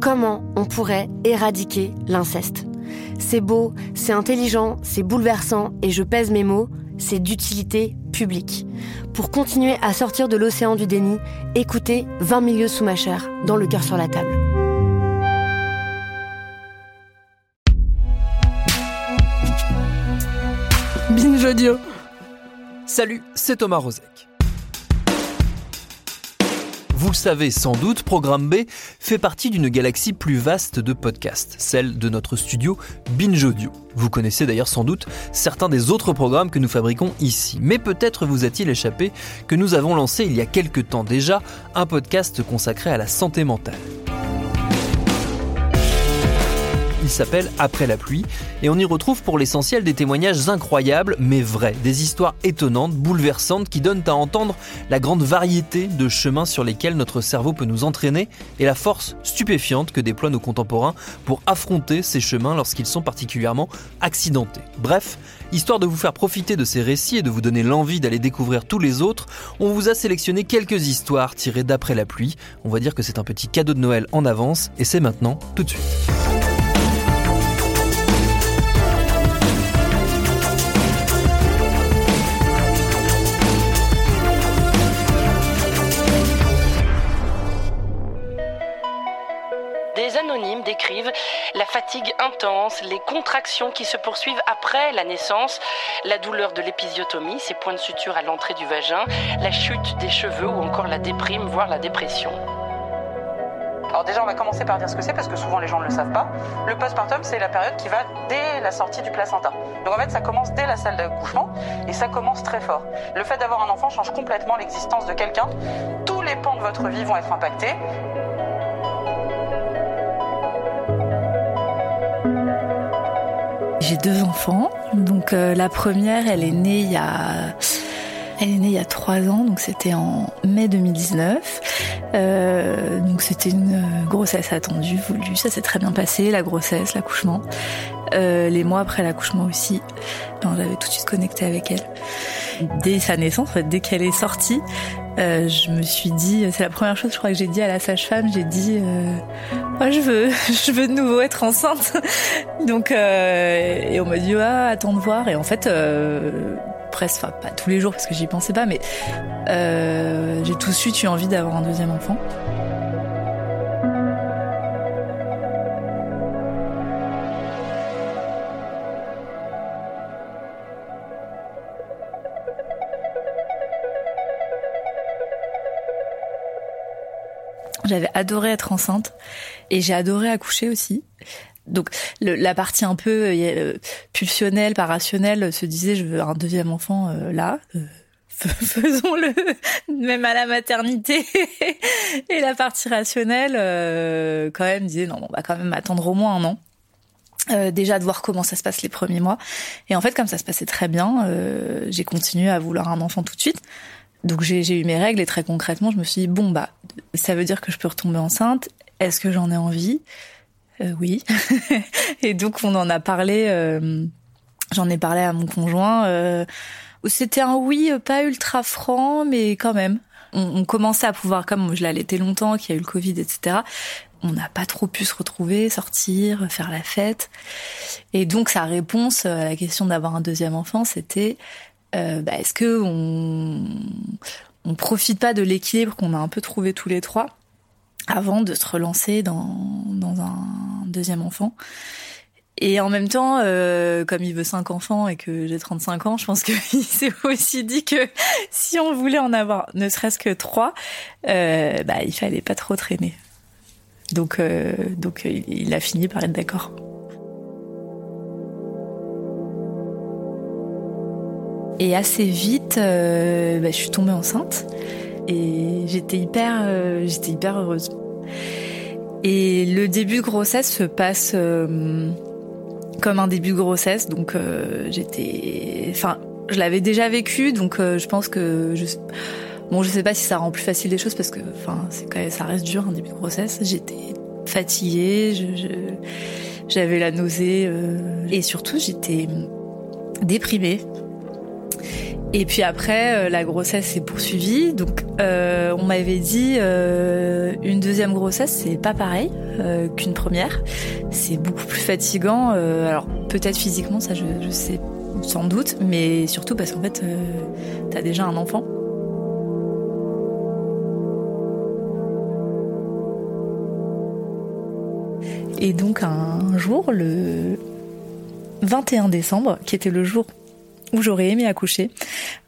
Comment on pourrait éradiquer l'inceste C'est beau, c'est intelligent, c'est bouleversant, et je pèse mes mots, c'est d'utilité publique. Pour continuer à sortir de l'océan du déni, écoutez 20 milieux sous ma chair, dans le cœur sur la table. Binge Audio. Salut, c'est Thomas Rozek. Vous le savez sans doute, Programme B fait partie d'une galaxie plus vaste de podcasts, celle de notre studio Binge Audio. Vous connaissez d'ailleurs sans doute certains des autres programmes que nous fabriquons ici. Mais peut-être vous a-t-il échappé que nous avons lancé il y a quelques temps déjà un podcast consacré à la santé mentale. S'appelle Après la pluie et on y retrouve pour l'essentiel des témoignages incroyables mais vrais, des histoires étonnantes, bouleversantes qui donnent à entendre la grande variété de chemins sur lesquels notre cerveau peut nous entraîner et la force stupéfiante que déploient nos contemporains pour affronter ces chemins lorsqu'ils sont particulièrement accidentés. Bref, histoire de vous faire profiter de ces récits et de vous donner l'envie d'aller découvrir tous les autres, on vous a sélectionné quelques histoires tirées d'Après la pluie. On va dire que c'est un petit cadeau de Noël en avance et c'est maintenant tout de suite. Fatigue intense, les contractions qui se poursuivent après la naissance, la douleur de l'épisiotomie, ces points de suture à l'entrée du vagin, la chute des cheveux ou encore la déprime, voire la dépression. Alors déjà, on va commencer par dire ce que c'est parce que souvent les gens ne le savent pas. Le postpartum, c'est la période qui va dès la sortie du placenta. Donc en fait, ça commence dès la salle d'accouchement et ça commence très fort. Le fait d'avoir un enfant change complètement l'existence de quelqu'un. Tous les pans de votre vie vont être impactés. J'ai deux enfants. Donc euh, la première, elle est née il y a, elle est née il y a trois ans, donc c'était en mai 2019. Euh, donc c'était une euh, grossesse attendue, voulue. Ça s'est très bien passé, la grossesse, l'accouchement. Les mois après l'accouchement aussi. Non, j'avais tout de suite connecté avec elle. Dès sa naissance, dès qu'elle est sortie, euh, je me suis dit, c'est la première chose, je crois que j'ai dit à la sage-femme, j'ai dit, euh, je veux, je veux de nouveau être enceinte. Donc, euh, et on m'a dit, ah, attends de voir. Et en fait, euh, presque, enfin pas tous les jours parce que j'y pensais pas, mais euh, j'ai tout de suite eu envie d'avoir un deuxième enfant. J'avais adoré être enceinte et j'ai adoré accoucher aussi. Donc la partie un peu euh, pulsionnelle, pas rationnelle, se disait je veux un deuxième enfant euh, là. Euh, faisons-le même à la maternité et la partie rationnelle euh, quand même disait non on va quand même attendre au moins un an euh, déjà de voir comment ça se passe les premiers mois et en fait comme ça se passait très bien euh, j'ai continué à vouloir un enfant tout de suite donc j'ai eu mes règles et très concrètement je me suis dit bon bah ça veut dire que je peux retomber enceinte. Est-ce que j'en ai envie? Euh, oui. Et donc on en a parlé euh, j'en ai parlé à mon conjoint euh, c'était un oui pas ultra franc mais quand même. On, on commençait à pouvoir comme je l'allaitais longtemps qu'il y a eu le covid etc on n'a pas trop pu se retrouver, sortir, faire la fête. Et donc sa réponse à la question d'avoir un deuxième enfant, c'était euh, bah, est-ce que on on profite pas de l'équilibre qu'on a un peu trouvé tous les trois avant de se relancer dans dans un deuxième enfant? Et en même temps, euh, comme il veut cinq enfants et que j'ai 35 ans, je pense qu'il s'est aussi dit que si on voulait en avoir ne serait-ce que trois, euh, bah, il fallait pas trop traîner. Donc, euh, donc il a fini par être d'accord. Et assez vite, bah, je suis tombée enceinte et j'étais hyper, j'étais hyper heureuse. Et le début de grossesse se passe comme un début de grossesse. Donc euh, j'étais, enfin, je l'avais déjà vécu, donc euh, je pense que je, bon, je sais pas si ça rend plus facile les choses parce que, enfin, c'est quand même, ça reste dur un début de grossesse. J'étais fatiguée, je, j'avais la nausée euh, et surtout j'étais déprimée. Et puis après, euh, la grossesse s'est poursuivie. Donc, euh, on m'avait dit euh, une deuxième grossesse, c'est pas pareil qu'une première. C'est beaucoup plus fatigant. Alors peut-être physiquement, ça je, sais sans doute, mais surtout parce qu'en fait, t'as déjà un enfant. Et donc un jour, le 21 décembre, qui était le jour où j'aurais aimé accoucher.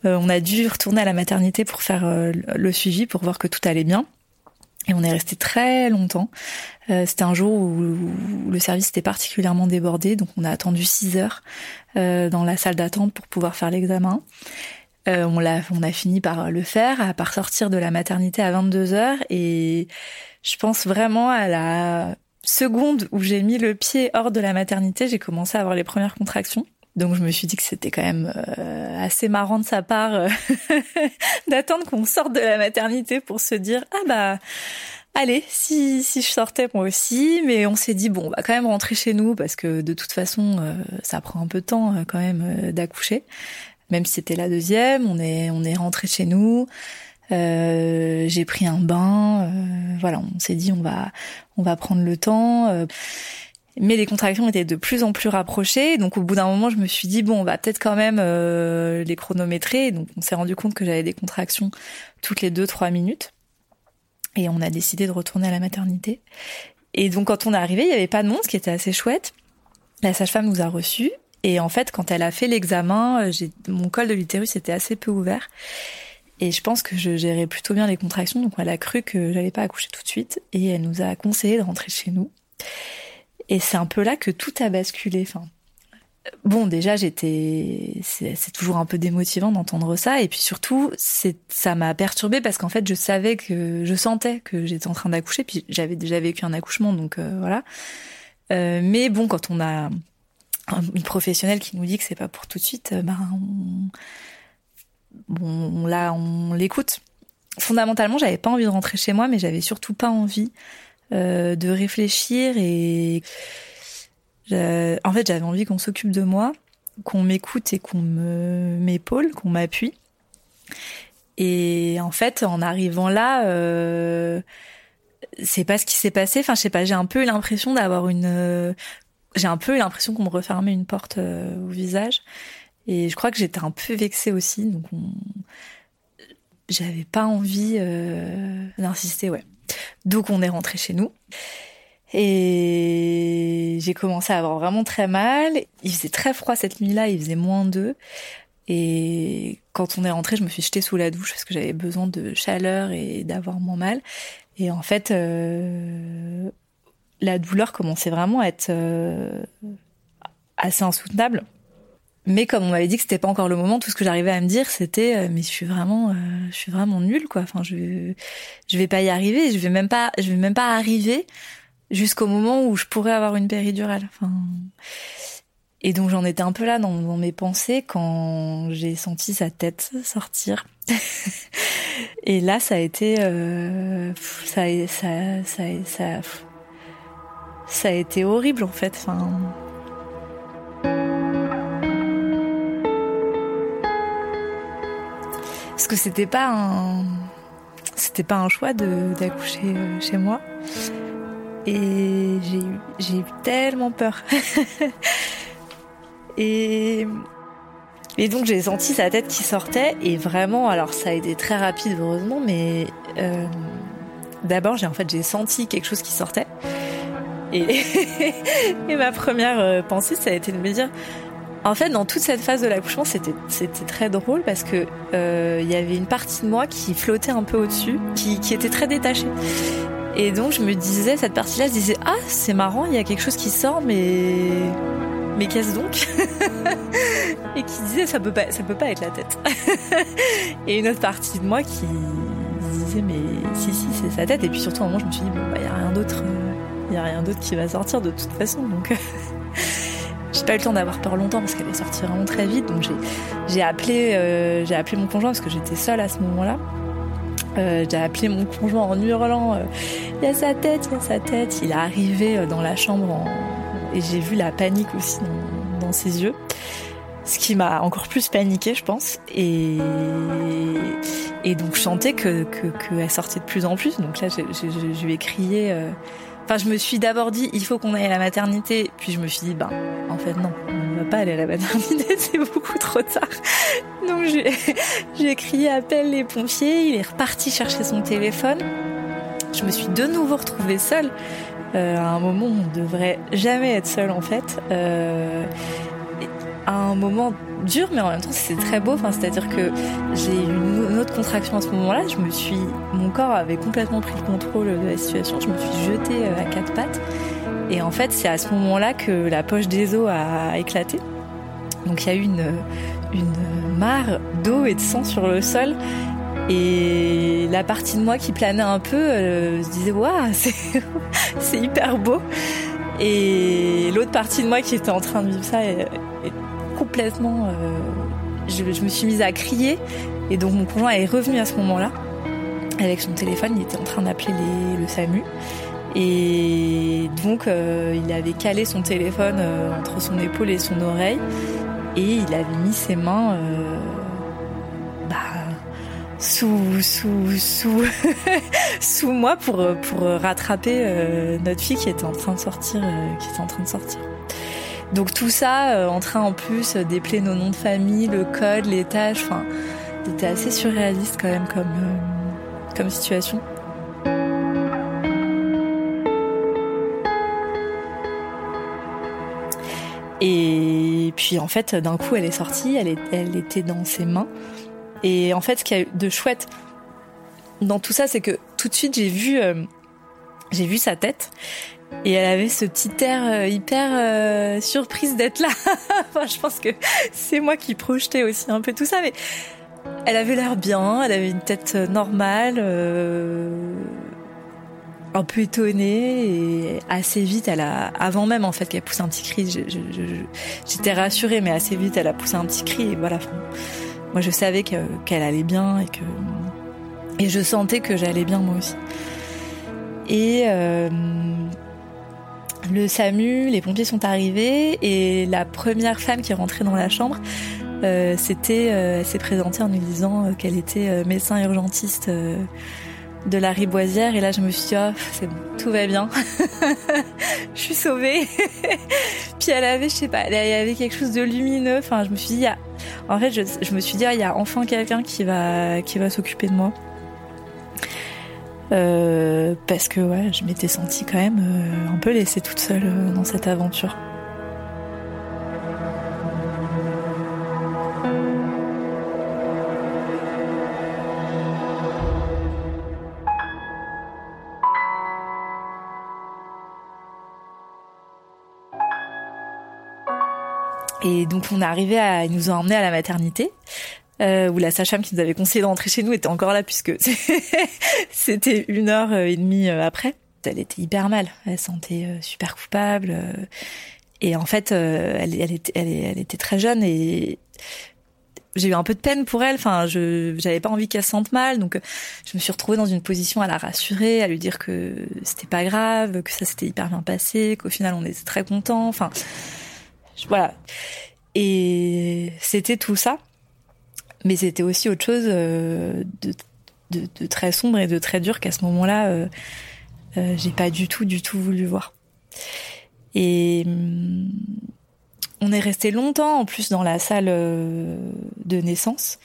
Euh, on a dû retourner à la maternité pour faire euh, le suivi, pour voir que tout allait bien. Et on est resté très longtemps. Euh, c'était un jour où, le service était particulièrement débordé, donc on a attendu 6 heures euh, dans la salle d'attente pour pouvoir faire l'examen. Euh, on, l'a, on a fini par le faire, par sortir de la maternité à 22 heures. Et je pense vraiment à la seconde où j'ai mis le pied hors de la maternité, j'ai commencé à avoir les premières contractions. Donc je me suis dit que c'était quand même euh, assez marrant de sa part euh, d'attendre qu'on sorte de la maternité pour se dire ah bah allez si si je sortais moi aussi. Mais on s'est dit bon on va quand même rentrer chez nous parce que de toute façon euh, ça prend un peu de temps quand même d'accoucher. Même si c'était la deuxième on est on est rentré chez nous. J'ai pris un bain voilà on s'est dit on va on va prendre le temps mais les contractions étaient de plus en plus rapprochées. Donc au bout d'un moment, je me suis dit bon, on va peut-être quand même euh, les chronométrer. Donc on s'est rendu compte que j'avais des contractions toutes les deux trois minutes. Et on a décidé de retourner à la maternité. Et donc quand on est arrivé, il y avait pas de monde, ce qui était assez chouette. La sage-femme nous a reçus. Et en fait, quand elle a fait l'examen, euh, mon col de l'utérus était assez peu ouvert. Et je pense que je gérais plutôt bien les contractions, donc elle a cru que j'allais pas accoucher tout de suite. Et elle nous a conseillé de rentrer chez nous. Et c'est un peu là que tout a basculé. Enfin, bon, déjà, j'étais, c'est toujours un peu démotivant d'entendre ça. Et puis surtout, c'est, ça m'a perturbée parce qu'en fait, je savais que, je sentais que j'étais en train d'accoucher. Puis j'avais déjà vécu un accouchement, donc euh, voilà. Euh, mais bon, quand on a une professionnelle qui nous dit que c'est pas pour tout de suite, ben, on, là, on l'écoute. Fondamentalement, j'avais pas envie de rentrer chez moi, mais j'avais surtout pas envie euh, de réfléchir et en fait j'avais envie qu'on s'occupe de moi, qu'on m'écoute et qu'on m'épaule, qu'on m'appuie. Et en fait, en arrivant là, euh, c'est pas ce qui s'est passé. Enfin, je sais pas, j'ai un peu eu l'impression d'avoir une, euh, j'ai un peu eu l'impression qu'on me refermait une porte euh, au visage. Et je crois que j'étais un peu vexée aussi, donc on... j'avais pas envie d'insister, ouais. Donc on est rentré chez nous. Et j'ai commencé à avoir vraiment très mal. Il faisait très froid cette nuit-là, il faisait moins 2. Et quand on est rentré, je me suis jetée sous la douche parce que j'avais besoin de chaleur et d'avoir moins mal. Et en fait, euh, la douleur commençait vraiment à être euh, assez insoutenable. Mais comme on m'avait dit que c'était pas encore le moment, tout ce que j'arrivais à me dire, c'était euh, mais je suis vraiment, euh, je suis vraiment nulle quoi. Enfin, je, je vais pas y arriver. Je vais même pas, je vais même pas arriver jusqu'au moment où je pourrais avoir une péridurale. Enfin, et donc j'en étais un peu là dans, mes pensées quand j'ai senti sa tête sortir. et là, ça a été, euh, ça, ça, ça, ça, ça a été horrible en fait. Enfin. Parce que c'était pas un c'était pas un choix d'accoucher euh, chez moi. Et j'ai eu tellement peur. Et et donc j'ai senti sa tête qui sortait. Et vraiment alors ça a été très rapide heureusement mais euh, d'abord j'ai en fait j'ai senti quelque chose qui sortait. Et, et ma première pensée, ça a été de me dire, en fait, dans toute cette phase de l'accouchement, c'était c'était très drôle parce que euh, il y avait une partie de moi qui flottait un peu au-dessus, qui, qui était très détachée. Et donc je me disais cette partie-là, je disais ah c'est marrant, il y a quelque chose qui sort, mais mais qu'est-ce donc Et qui disait ça peut pas ça peut pas être la tête. et une autre partie de moi qui disait mais si si c'est sa tête. Et puis surtout à un moment je me suis dit bon bah il y a rien d'autre, il y a rien d'autre qui va sortir de toute façon donc. J'ai pas eu le temps d'avoir peur longtemps parce qu'elle est sortie vraiment très vite. Donc j'ai appelé, euh, j'ai appelé mon conjoint parce que j'étais seule à ce moment-là. Euh, j'ai appelé mon conjoint en hurlant euh, Il y a sa tête, il y a sa tête. Il est arrivé euh, dans la chambre et j'ai vu la panique aussi dans, dans ses yeux. Ce qui m'a encore plus paniqué, je pense. Et, et donc je sentais que qu'elle que sortait de plus en plus. Donc là, je, je, je lui ai crié Enfin, je me suis d'abord dit, il faut qu'on aille à la maternité. Puis je me suis dit, ben, en fait, non, on ne va pas aller à la maternité, c'est beaucoup trop tard. Donc j'ai crié, appelle les pompiers. Il est reparti chercher son téléphone. Je me suis de nouveau retrouvée seule. Euh, à un moment où on devrait jamais être seule en fait. Euh, un moment dur, mais en même temps c'est très beau. C'est-à-dire que j'ai eu une autre contraction à ce moment-là. Je me suis, mon corps avait complètement pris le contrôle de la situation. Je me suis jetée euh, à quatre pattes. Et en fait, c'est à ce moment-là que la poche des os a éclaté. Donc il y a eu une, mare d'eau et de sang sur le sol. Et la partie de moi qui planait un peu euh, se disait waouh, c'est hyper beau. Et l'autre partie de moi qui était en train de vivre ça complètement. Euh, je, me suis mise à crier et donc mon conjoint est revenu à ce moment-là avec son téléphone. Il était en train d'appeler le SAMU. Et donc, euh, il avait calé son téléphone euh, entre son épaule et son oreille. Et il avait mis ses mains bah, sous, sous, sous, sous moi pour, pour rattraper notre fille qui était en train de sortir. qui était en train de sortir. Donc tout ça, euh, en train en plus d'épeler nos noms de famille, le code, les tâches, enfin, c'était assez surréaliste quand même comme, euh, situation. Et puis en fait, d'un coup, elle est sortie, elle, elle était dans ses mains. Et en fait, ce qu'il y a de chouette dans tout ça, c'est que tout de suite, j'ai vu, euh, j'ai vu sa tête et elle avait ce petit air euh, hyper euh, surprise d'être là. enfin, je pense que c'est moi qui projetais aussi un peu tout ça, mais elle avait l'air bien, elle avait une tête euh, normale, un peu étonnée et assez vite, avant même en fait qu'elle pousse un petit cri, j'étais rassurée, mais assez vite elle a poussé un petit cri et voilà. Moi, je savais qu'elle allait bien et que et je sentais que j'allais bien moi aussi. Et le SAMU, les pompiers sont arrivés et la première femme qui est rentrée dans la chambre, euh, c'était, euh, s'est présentée en nous disant euh, qu'elle était euh, médecin urgentiste de la Riboisière et là je me suis dit oh, c'est tout va bien, je suis sauvée. Puis elle avait, je sais pas, y avait quelque chose de lumineux. Enfin, je me suis dit, en fait, je, me suis dit, il y a enfin quelqu'un qui va s'occuper de moi. Euh, parce que je m'étais sentie quand même euh, un peu laissée toute seule euh, dans cette aventure. Et donc on est arrivé à, ils nous ont emmenés à la maternité euh, où la sage-femme qui nous avait conseillé de rentrer chez nous était encore là puisque c'était une heure et demie euh, après. Elle était hyper mal, elle sentait euh, super coupable euh, et en fait elle, était, elle, était très jeune et j'ai eu un peu de peine pour elle. Enfin, je j'avais pas envie qu'elle se sente mal, donc je me suis retrouvée dans une position à la rassurer, à lui dire que c'était pas grave, que ça s'était hyper bien passé, qu'au final on était très contents. Enfin, voilà. Et c'était tout ça mais c'était aussi autre chose euh, de, de, très sombre et de très dur qu'à ce moment-là, euh, euh, j'ai pas du tout, du tout voulu voir. Et hum, on est resté longtemps en plus dans la salle euh, de naissance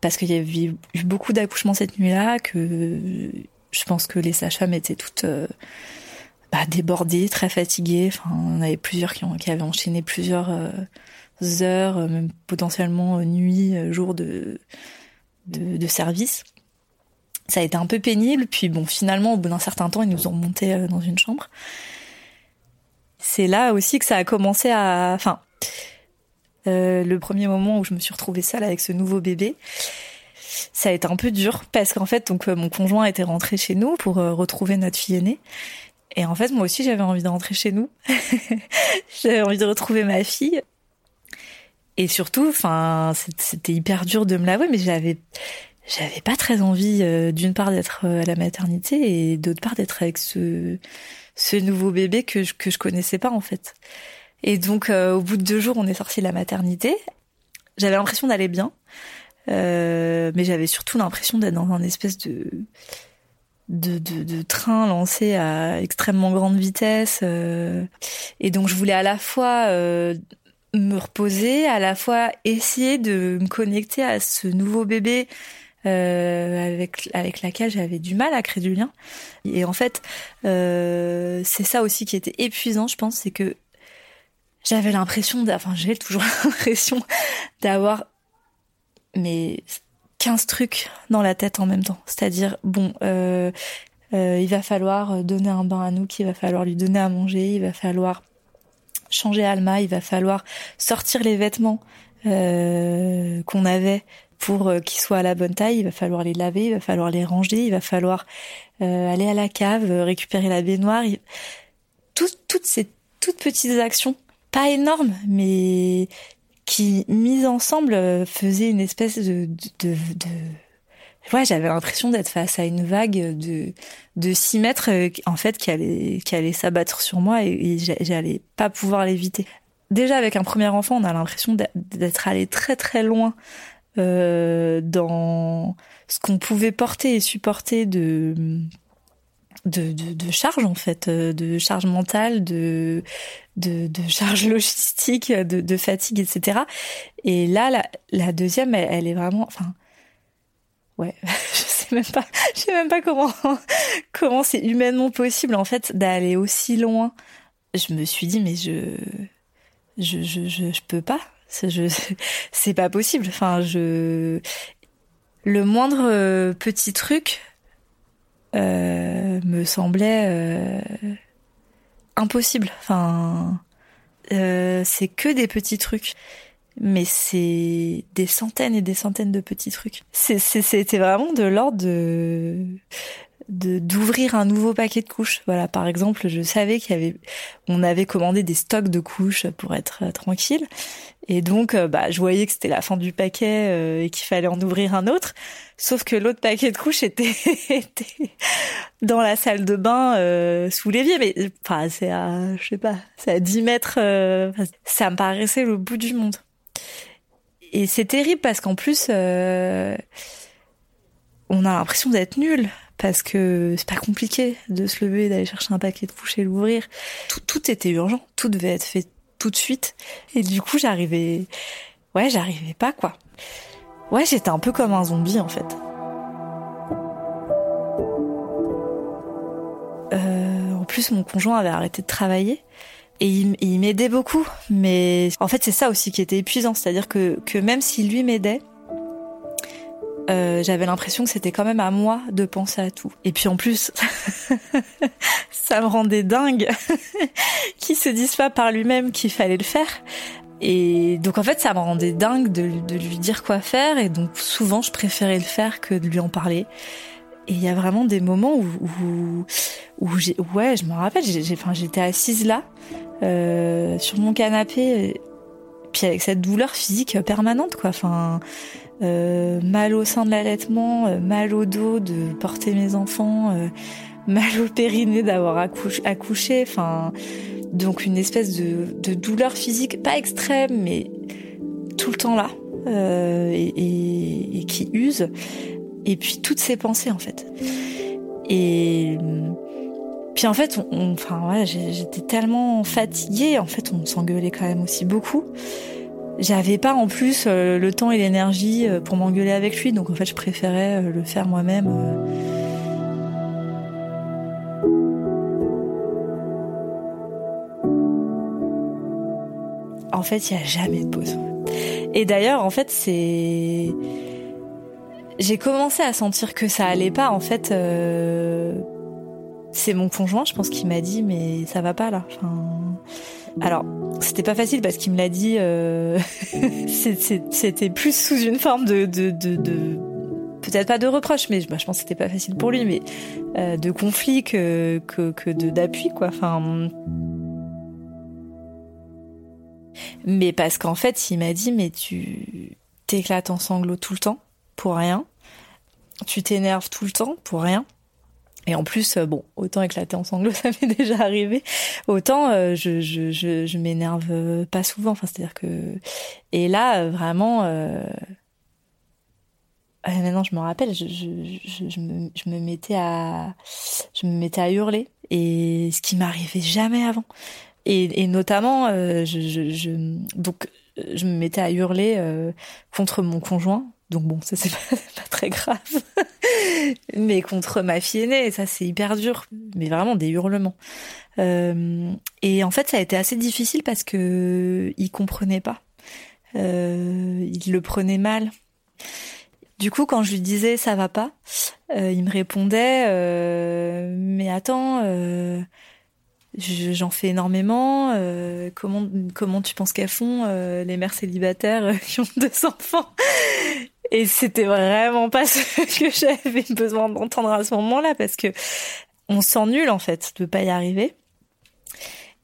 parce qu'il y avait eu beaucoup d'accouchements cette nuit-là, que je pense que les sages-femmes étaient toutes bah, débordé, très fatigué. Enfin, on avait plusieurs qui, ont, qui avaient enchaîné plusieurs heures, même potentiellement nuit, jour de, de, de service ça a été un peu pénible. Puis bon, finalement, au bout d'un certain temps, ils nous ont monté dans une chambre. C'est là aussi que ça a commencé à, enfin, euh, le premier moment où je me suis retrouvée seule avec ce nouveau bébé, ça a été un peu dur parce qu'en fait, donc euh, mon conjoint était rentré chez nous pour euh, retrouver notre fille aînée. Et en fait, moi aussi, j'avais envie de rentrer chez nous. j'avais envie de retrouver ma fille. Et surtout, enfin, c'était hyper dur de me l'avouer, mais j'avais, j'avais pas très envie, d'une part, d'être à la maternité et d'autre part, d'être avec ce, ce nouveau bébé que je, que je connaissais pas, en fait. Et donc, euh, au bout de deux jours, on est sorti de la maternité. J'avais l'impression d'aller bien, euh, mais j'avais surtout l'impression d'être dans un espèce de de, de, de, train lancé à extrêmement grande vitesse. Euh, et donc, je voulais à la fois euh, me reposer, à la fois essayer de me connecter à ce nouveau bébé euh, avec avec laquelle j'avais du mal à créer du lien. Et en fait, euh, c'est ça aussi qui était épuisant, je pense, c'est que j'avais l'impression, enfin j'ai toujours l'impression d'avoir mais 15 trucs dans la tête en même temps. C'est-à-dire, bon, euh, euh, il va falloir donner un bain à nous, il va falloir lui donner à manger, il va falloir changer Alma, il va falloir sortir les vêtements euh, qu'on avait pour euh, qu'ils soient à la bonne taille, il va falloir les laver, il va falloir les ranger, il va falloir euh, aller à la cave, récupérer la baignoire. toutes ces toutes petites actions pas énorme, mais qui, mises ensemble, euh, faisait une espèce de... de, de, Ouais, j'avais l'impression d'être face à une vague de de 6 mètres euh, en fait qui allait qui allait s'abattre sur moi et, j'allais pas pouvoir l'éviter. Déjà avec un premier enfant, on a l'impression d'être allé très très loin euh, dans ce qu'on pouvait porter et supporter de de, de, de, charge en fait, euh, de charge mentale, de, de, de charge logistique, de, de, fatigue, etc. Et là, la, la deuxième, elle, est vraiment, enfin, ouais, je sais même pas, je sais même pas comment comment c'est humainement possible en fait d'aller aussi loin. Je me suis dit mais je je je je, je peux pas, c'est pas possible. Enfin je le moindre euh, petit truc euh, me semblait euh, impossible. Enfin, c'est que des petits trucs, mais c'est des centaines et des centaines de petits trucs. C'était vraiment de l'ordre de d'ouvrir un nouveau paquet de couches. Voilà, par exemple, je savais qu'il y avait, on avait commandé des stocks de couches pour être euh, tranquille, et donc, euh, bah, je voyais que c'était la fin du paquet euh, et qu'il fallait en ouvrir un autre. Sauf que l'autre paquet de couches était, était dans la salle de bain sous l'évier. Mais enfin, c'est à, je sais pas, c'est à 10 mètres. ça me paraissait le bout du monde. Et c'est terrible parce qu'en plus, on a l'impression d'être nul parce que c'est pas compliqué de se lever, d'aller chercher un paquet de couches et l'ouvrir. Tout, tout était urgent, tout devait être fait tout de suite. Et du coup, j'arrivais, ouais, j'arrivais pas quoi. Ouais, j'étais un peu comme un zombie en fait. Euh, en plus, mon conjoint avait arrêté de travailler et il, il m'aidait beaucoup. Mais en fait, c'est ça aussi qui était épuisant, c'est-à-dire que, que même si lui m'aidait, euh, j'avais l'impression que c'était quand même à moi de penser à tout. Et puis en plus, ça me rendait dingue qu'il se dise pas par lui-même qu'il fallait le faire. Et donc en fait, ça me rendait dingue de, de, lui dire quoi faire. Et donc souvent, je préférais le faire que de lui en parler. Et il y a vraiment des moments où, où, où j'ai, ouais, je me rappelle, j'ai, enfin, j'étais assise là, euh, sur mon canapé, puis avec cette douleur physique permanente, quoi. Enfin, euh, mal au sein de l'allaitement, euh, mal au dos de porter mes enfants, euh, mal au périnée d'avoir accouché, enfin donc une espèce de, douleur physique pas extrême mais tout le temps là et, qui use et puis toutes ses pensées en fait. Et puis en fait, on, enfin j'étais tellement fatiguée. En fait, on s'engueulait quand même aussi beaucoup. J'avais pas en plus euh, le temps et l'énergie euh, pour m'engueuler avec lui, donc en fait, je préférais euh, le faire moi-même. En fait, il n'y a jamais de pause. Et d'ailleurs, en fait, c'est j'ai commencé à sentir que ça allait pas. En fait, euh... c'est mon conjoint, je pense, qui m'a dit mais ça va pas là. Enfin... Alors, c'était pas facile parce qu'il me l'a dit. Euh... c'était plus sous une forme de, de, de, de... peut-être pas de reproche, mais bah, je pense que c'était pas facile pour lui, mais euh, de conflit que que, que d'appui quoi. Enfin. Mais parce qu'en fait, il m'a dit mais tu t'éclates en sanglots tout le temps pour rien. Tu t'énerves tout le temps pour rien. Et en plus, euh, bon, autant éclater en sanglots, ça m'est déjà arrivé. Autant euh, je, je, je, je m'énerve euh, pas souvent. Enfin, c'est-à-dire que et là vraiment. Euh... maintenant, je me rappelle, je, je, me, je me mettais à, je me mettais à hurler et ce qui m'arrivait jamais avant. Et, notamment, je, je, donc, je me mettais à hurler contre mon conjoint donc bon, ça c'est pas, très grave. mais contre ma fille aînée, ça c'est hyper dur. Mais vraiment des hurlements. Euh, et en fait, ça a été assez difficile parce que il comprenait pas. Euh, il le prenait mal. Du coup, quand je lui disais ça va pas, euh, il me répondait mais attends j'en fais énormément. Comment comment tu penses qu'elles font les mères célibataires qui ont deux enfants? Et c'était vraiment pas ce que j'avais besoin d'entendre à ce moment-là parce que on s'ennuie en fait de pas y arriver.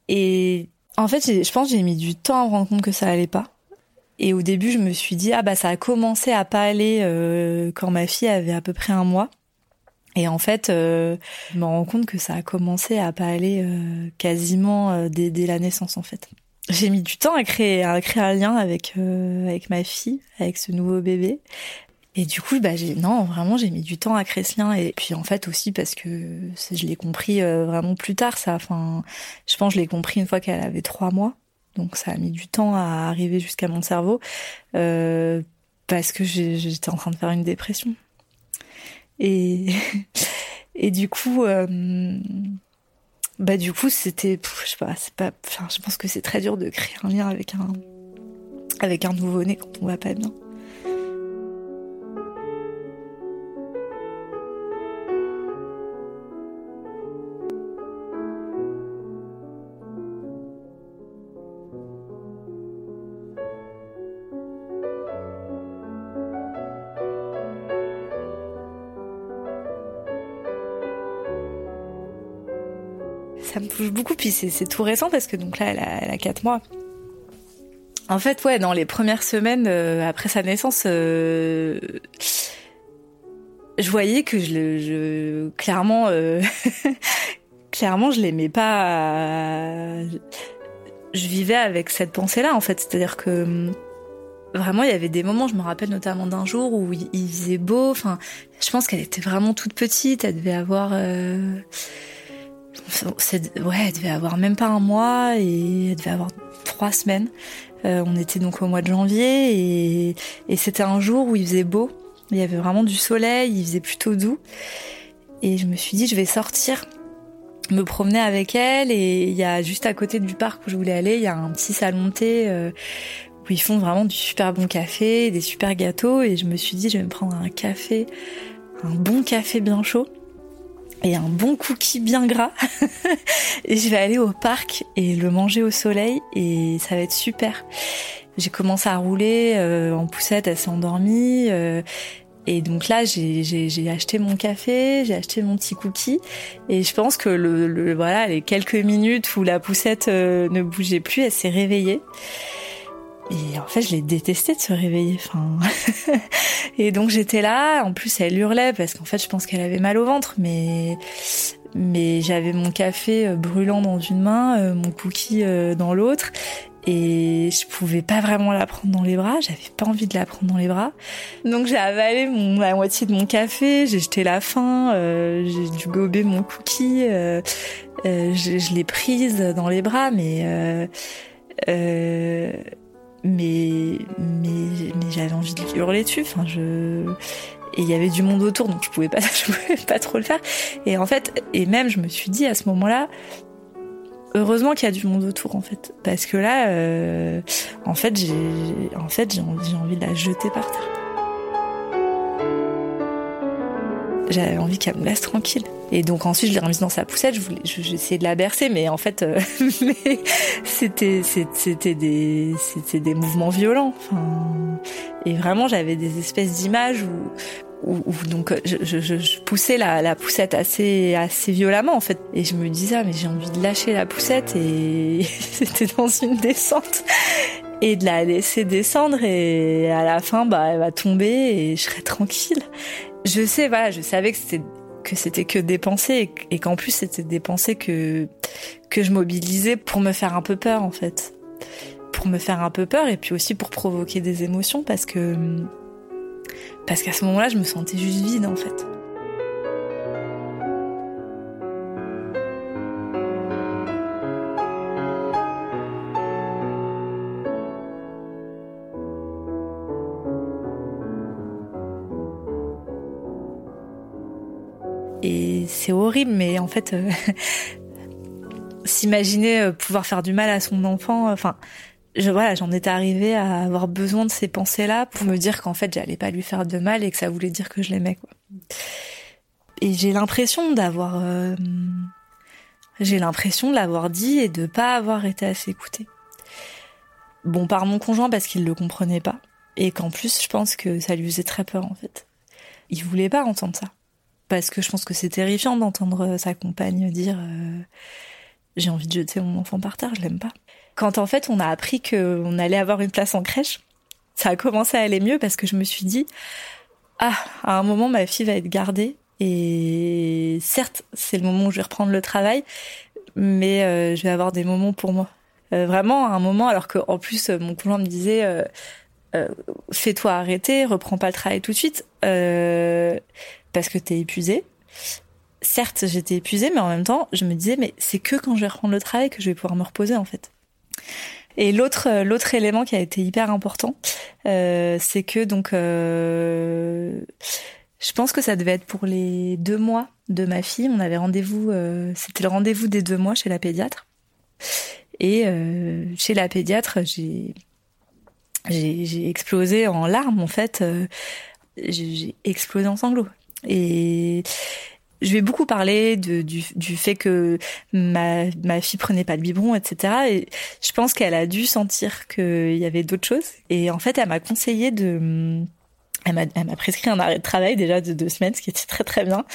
Et en fait, je pense j'ai mis du temps à me rendre compte que ça allait pas. Et au début, je me suis dit ah bah ça a commencé à pas aller euh, quand ma fille avait à peu près un mois. Et en fait, euh, je me rends compte que ça a commencé à pas aller euh, quasiment euh, dès, la naissance en fait. J'ai mis du temps à créer, à créer un lien avec euh, avec ma fille, avec ce nouveau bébé. Et du coup, bah non vraiment j'ai mis du temps à créer ce lien. Et puis en fait aussi parce que je l'ai compris euh, vraiment plus tard. Ça, enfin, je pense que je l'ai compris une fois qu'elle avait trois mois. Donc ça a mis du temps à arriver jusqu'à mon cerveau parce que j'étais en train de faire une dépression. Et, et du coup, euh, bah du coup, c'était, je sais pas, c'est pas, enfin, je pense que c'est très dur de créer un lien avec un, avec un nouveau-né quand on va pas bien. Beaucoup. Puis c'est tout récent parce que donc là, elle a, elle a 4 mois. En fait, ouais, dans les premières semaines euh, après sa naissance, euh, je voyais que je, je clairement, euh, clairement, je l'aimais pas. Je vivais avec cette pensée-là, en fait. C'est-à-dire que vraiment, il y avait des moments. Je me rappelle notamment d'un jour où il faisait beau. Enfin, je pense qu'elle était vraiment toute petite. Elle devait avoir ouais, elle devait avoir même pas un mois et elle devait avoir trois semaines. Euh, on était donc au mois de janvier et, et c'était un jour où il faisait beau. Il y avait vraiment du soleil, il faisait plutôt doux. Et je me suis dit, je vais sortir, me promener avec elle. Et il y a juste à côté du parc où je voulais aller, il y a un petit salon de thé euh, où ils font vraiment du super bon café, des super gâteaux. Et je me suis dit, je vais me prendre un café, un bon café bien chaud et un bon cookie bien gras. et je vais aller au parc et le manger au soleil et ça va être super. J'ai commencé à rouler euh, en poussette, elle s'est endormie. Euh, et donc là, j'ai acheté mon café, j'ai acheté mon petit cookie, et je pense que le, le, voilà les quelques minutes où la poussette euh, ne bougeait plus, elle s'est réveillée. Et en fait, je l'ai détesté de se réveiller. Enfin, et donc j'étais là. En plus, elle hurlait parce qu'en fait, je pense qu'elle avait mal au ventre, mais mais j'avais mon café euh, brûlant dans une main, euh, mon cookie euh, dans l'autre, et je pouvais pas vraiment la prendre dans les bras. J'avais pas envie de la prendre dans les bras. Donc j'ai avalé mon, la moitié de mon café, j'ai jeté la fin, j'ai dû gober mon cookie, je, je l'ai prise dans les bras, mais mais mais, mais j'avais envie de hurler dessus. Enfin, je et il y avait du monde autour, donc je pouvais pas, je pouvais pas trop le faire. Et en fait, et même je me suis dit à ce moment-là, heureusement qu'il y a du monde autour en fait, parce que là, euh, en fait, j'ai, en fait, j'ai envie, j'ai envie de la jeter par terre. J'avais envie qu'elle me laisse tranquille. Et donc ensuite, je l'ai remise dans sa poussette. Je voulais, j'essayais de la bercer, mais en fait, euh, c'était, c'était des, c'était des mouvements violents. Enfin, et vraiment, j'avais des espèces d'images où, où, donc je, je, je, poussais la, la, poussette assez assez violemment en fait et je me disais ah, mais j'ai envie de lâcher la poussette et c'était dans une descente et de la laisser descendre et à la fin bah elle va tomber et je serai tranquille je sais voilà je savais que c'était que c'était que des pensées et qu'en plus c'était des pensées que que je mobilisais pour me faire un peu peur en fait pour me faire un peu peur et puis aussi pour provoquer des émotions parce que parce qu'à ce moment-là, je me sentais juste vide en fait. C'est horrible, mais en fait, euh, s'imaginer euh, pouvoir faire du mal à son enfant, enfin, je, voilà, j'en étais arrivée à avoir besoin de ces pensées-là pour me dire qu'en fait, j'allais pas lui faire de mal et que ça voulait dire que je l'aimais, quoi. Et j'ai l'impression d'avoir, euh, j'ai l'impression de l'avoir dit et de pas avoir été assez écoutée. Bon, par mon conjoint parce qu'il le comprenait pas et qu'en plus, je pense que ça lui faisait très peur, en fait. Il voulait pas entendre ça. Parce que je pense que c'est terrifiant d'entendre sa compagne dire euh, j'ai envie de jeter mon enfant par terre, je l'aime pas. Quand en fait on a appris qu'on allait avoir une place en crèche, ça a commencé à aller mieux parce que je me suis dit ah à un moment ma fille va être gardée et certes c'est le moment où je vais reprendre le travail, mais euh, je vais avoir des moments pour moi. Euh, vraiment un moment alors que en plus mon conjoint me disait euh, fais-toi arrêter, reprends pas le travail tout de suite parce que t'es épuisé certes, j'étais épuisée, mais en même temps, je me disais, mais c'est que quand je vais reprendre le travail que je vais pouvoir me reposer, en fait. Et l'autre euh, l'autre élément qui a été hyper important, euh, c'est que donc euh, je pense que ça devait être pour les deux mois de ma fille. On avait rendez-vous, euh, c'était le rendez-vous des deux mois chez la pédiatre. Et euh, chez la pédiatre, j'ai j'ai explosé en larmes en fait. j'ai explosé en sanglots. Et je vais beaucoup parler de, du, du, fait que ma, ma fille prenait pas de biberon, etc. Et je pense qu'elle a dû sentir qu'il y avait d'autres choses. Et en fait, elle m'a conseillé de elle m'a prescrit un arrêt de travail déjà de deux semaines, ce qui était très très bien.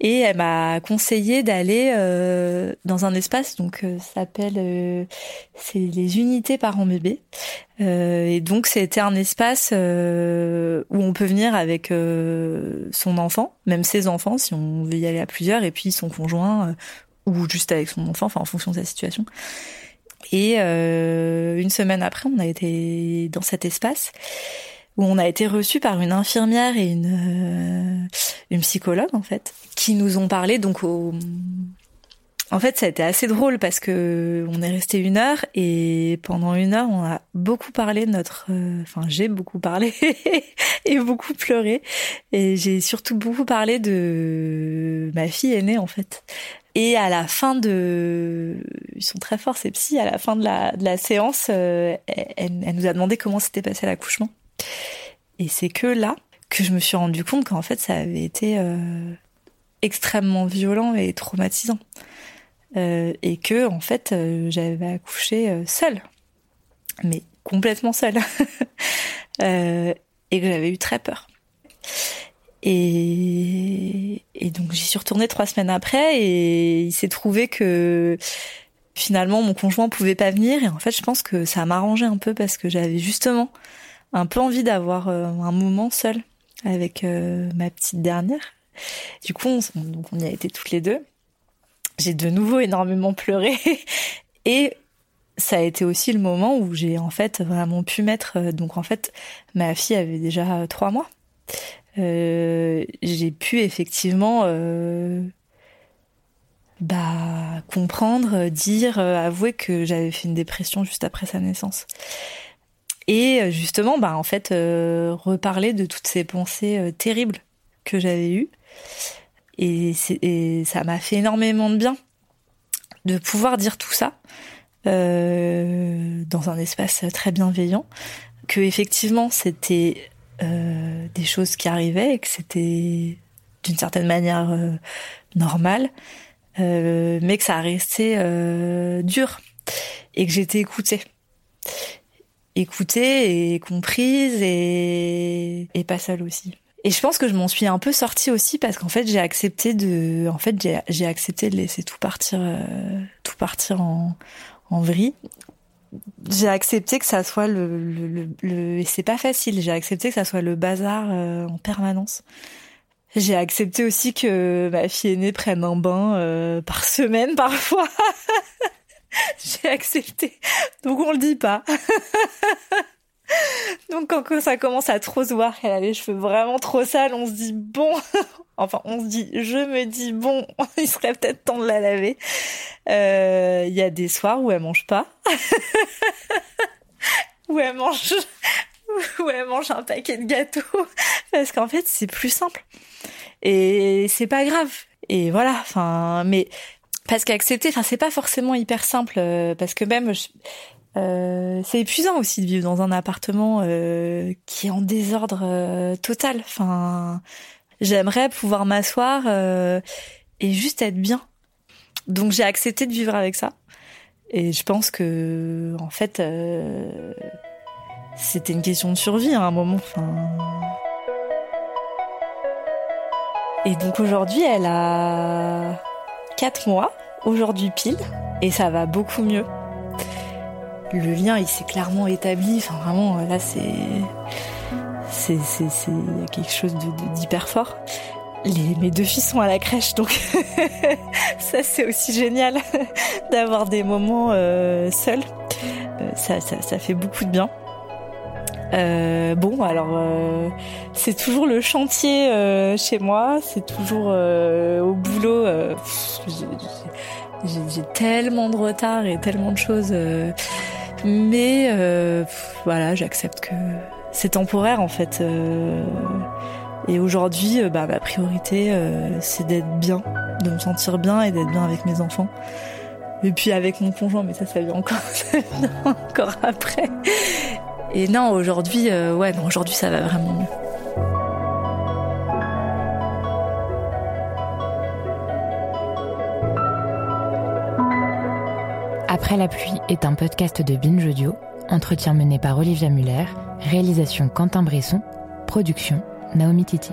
Et elle m'a conseillé d'aller euh, dans un espace, donc euh, s'appelle, euh, c'est les unités parents bébés. Euh, et donc c'était un espace euh, où on peut venir avec son enfant, même ses enfants si on veut y aller à plusieurs, et puis son conjoint ou juste avec son enfant, enfin en fonction de sa situation. Et une semaine après, on a été dans cet espace où on a été reçu par une infirmière et une, euh, une psychologue en fait, qui nous ont parlé donc au en fait, ça a été assez drôle parce que on est resté une heure et pendant une heure, on a beaucoup parlé de notre, euh, enfin, j'ai beaucoup parlé et beaucoup pleuré et j'ai surtout beaucoup parlé de ma fille aînée en fait. Et à la fin de, ils sont très forts ces psys. À la fin de la, séance, euh, elle, elle nous a demandé comment s'était passé l'accouchement. Et c'est que là que je me suis rendu compte qu'en fait ça avait été euh, extrêmement violent et traumatisant. Euh, et que en fait euh, j'avais accouché seule, mais complètement seule, et que j'avais eu très peur. Et, et donc j'y suis retournée trois semaines après et il s'est trouvé que finalement mon conjoint pouvait pas venir et en fait je pense que ça m'a arrangé un peu parce que j'avais justement un peu envie d'avoir euh, un moment seul avec euh, ma petite dernière. Du coup, on, donc on y a été toutes les deux. J'ai de nouveau énormément pleuré et ça a été aussi le moment où j'ai en fait vraiment pu mettre. Euh, donc en fait, ma fille avait déjà trois mois. J'ai pu effectivement bah comprendre, dire, avouer que j'avais fait une dépression juste après sa naissance et euh, justement bah en fait euh, reparler de toutes ces pensées euh, terribles que j'avais eues. Et, ça m'a fait énormément de bien de pouvoir dire tout ça dans un espace très bienveillant, que effectivement c'était des choses qui arrivaient et que c'était d'une certaine manière normal, mais que ça restait dur et que j'étais écoutée écoutée et comprise et, et pas seule aussi. Et je pense que je m'en suis un peu sortie aussi parce qu'en fait j'ai accepté de, en fait j'ai, accepté de laisser tout partir, euh, tout partir en, en vrille. J'ai accepté que ça soit le, le, le, le et c'est pas facile. J'ai accepté que ça soit le bazar euh, en permanence. J'ai accepté aussi que ma fille aînée prenne un bain euh, par semaine parfois. J'ai accepté. Donc on le dit pas. Donc quand ça commence à trop se voir qu'elle a les cheveux vraiment trop sales, on se dit bon, enfin on se dit, je me dis bon, il serait peut-être temps de la laver. Euh, Il y a des soirs où elle mange pas, où elle mange, où elle mange un paquet de gâteaux, parce qu'en fait c'est plus simple et c'est pas grave. Et voilà, enfin, mais parce qu'accepter, enfin c'est pas forcément hyper simple, euh, parce que même euh, c'est épuisant aussi de vivre dans un appartement euh, qui est en désordre euh, total. Enfin, j'aimerais pouvoir m'asseoir euh, et juste être bien. Donc j'ai accepté de vivre avec ça. Et je pense que, en fait, euh, c'était une question de survie à un moment. Enfin. Et donc aujourd'hui, elle a 4 mois, aujourd'hui pile, et ça va beaucoup mieux. Le lien il s'est clairement établi enfin vraiment là c'est c'est c'est il y a quelque chose d'hyper fort. Les, mes deux filles sont à la crèche donc ça c'est aussi génial d'avoir des moments euh, seuls. Euh, ça ça fait beaucoup de bien euh, bon, alors euh, c'est toujours le chantier euh, chez moi, c'est toujours au boulot. J'ai tellement de retard et tellement de choses mais voilà, j'accepte que c'est temporaire en fait. Et aujourd'hui, bah, ma priorité, c'est d'être bien, de me sentir bien et d'être bien avec mes enfants. Et puis avec mon conjoint, mais ça, ça encore, ça vient encore après. Et non, aujourd'hui, euh, aujourd'hui, ça va vraiment mieux. Après la pluie est un podcast de Binge Audio, entretien mené par Olivia Muller, réalisation Quentin Bresson, production Naomi Titi.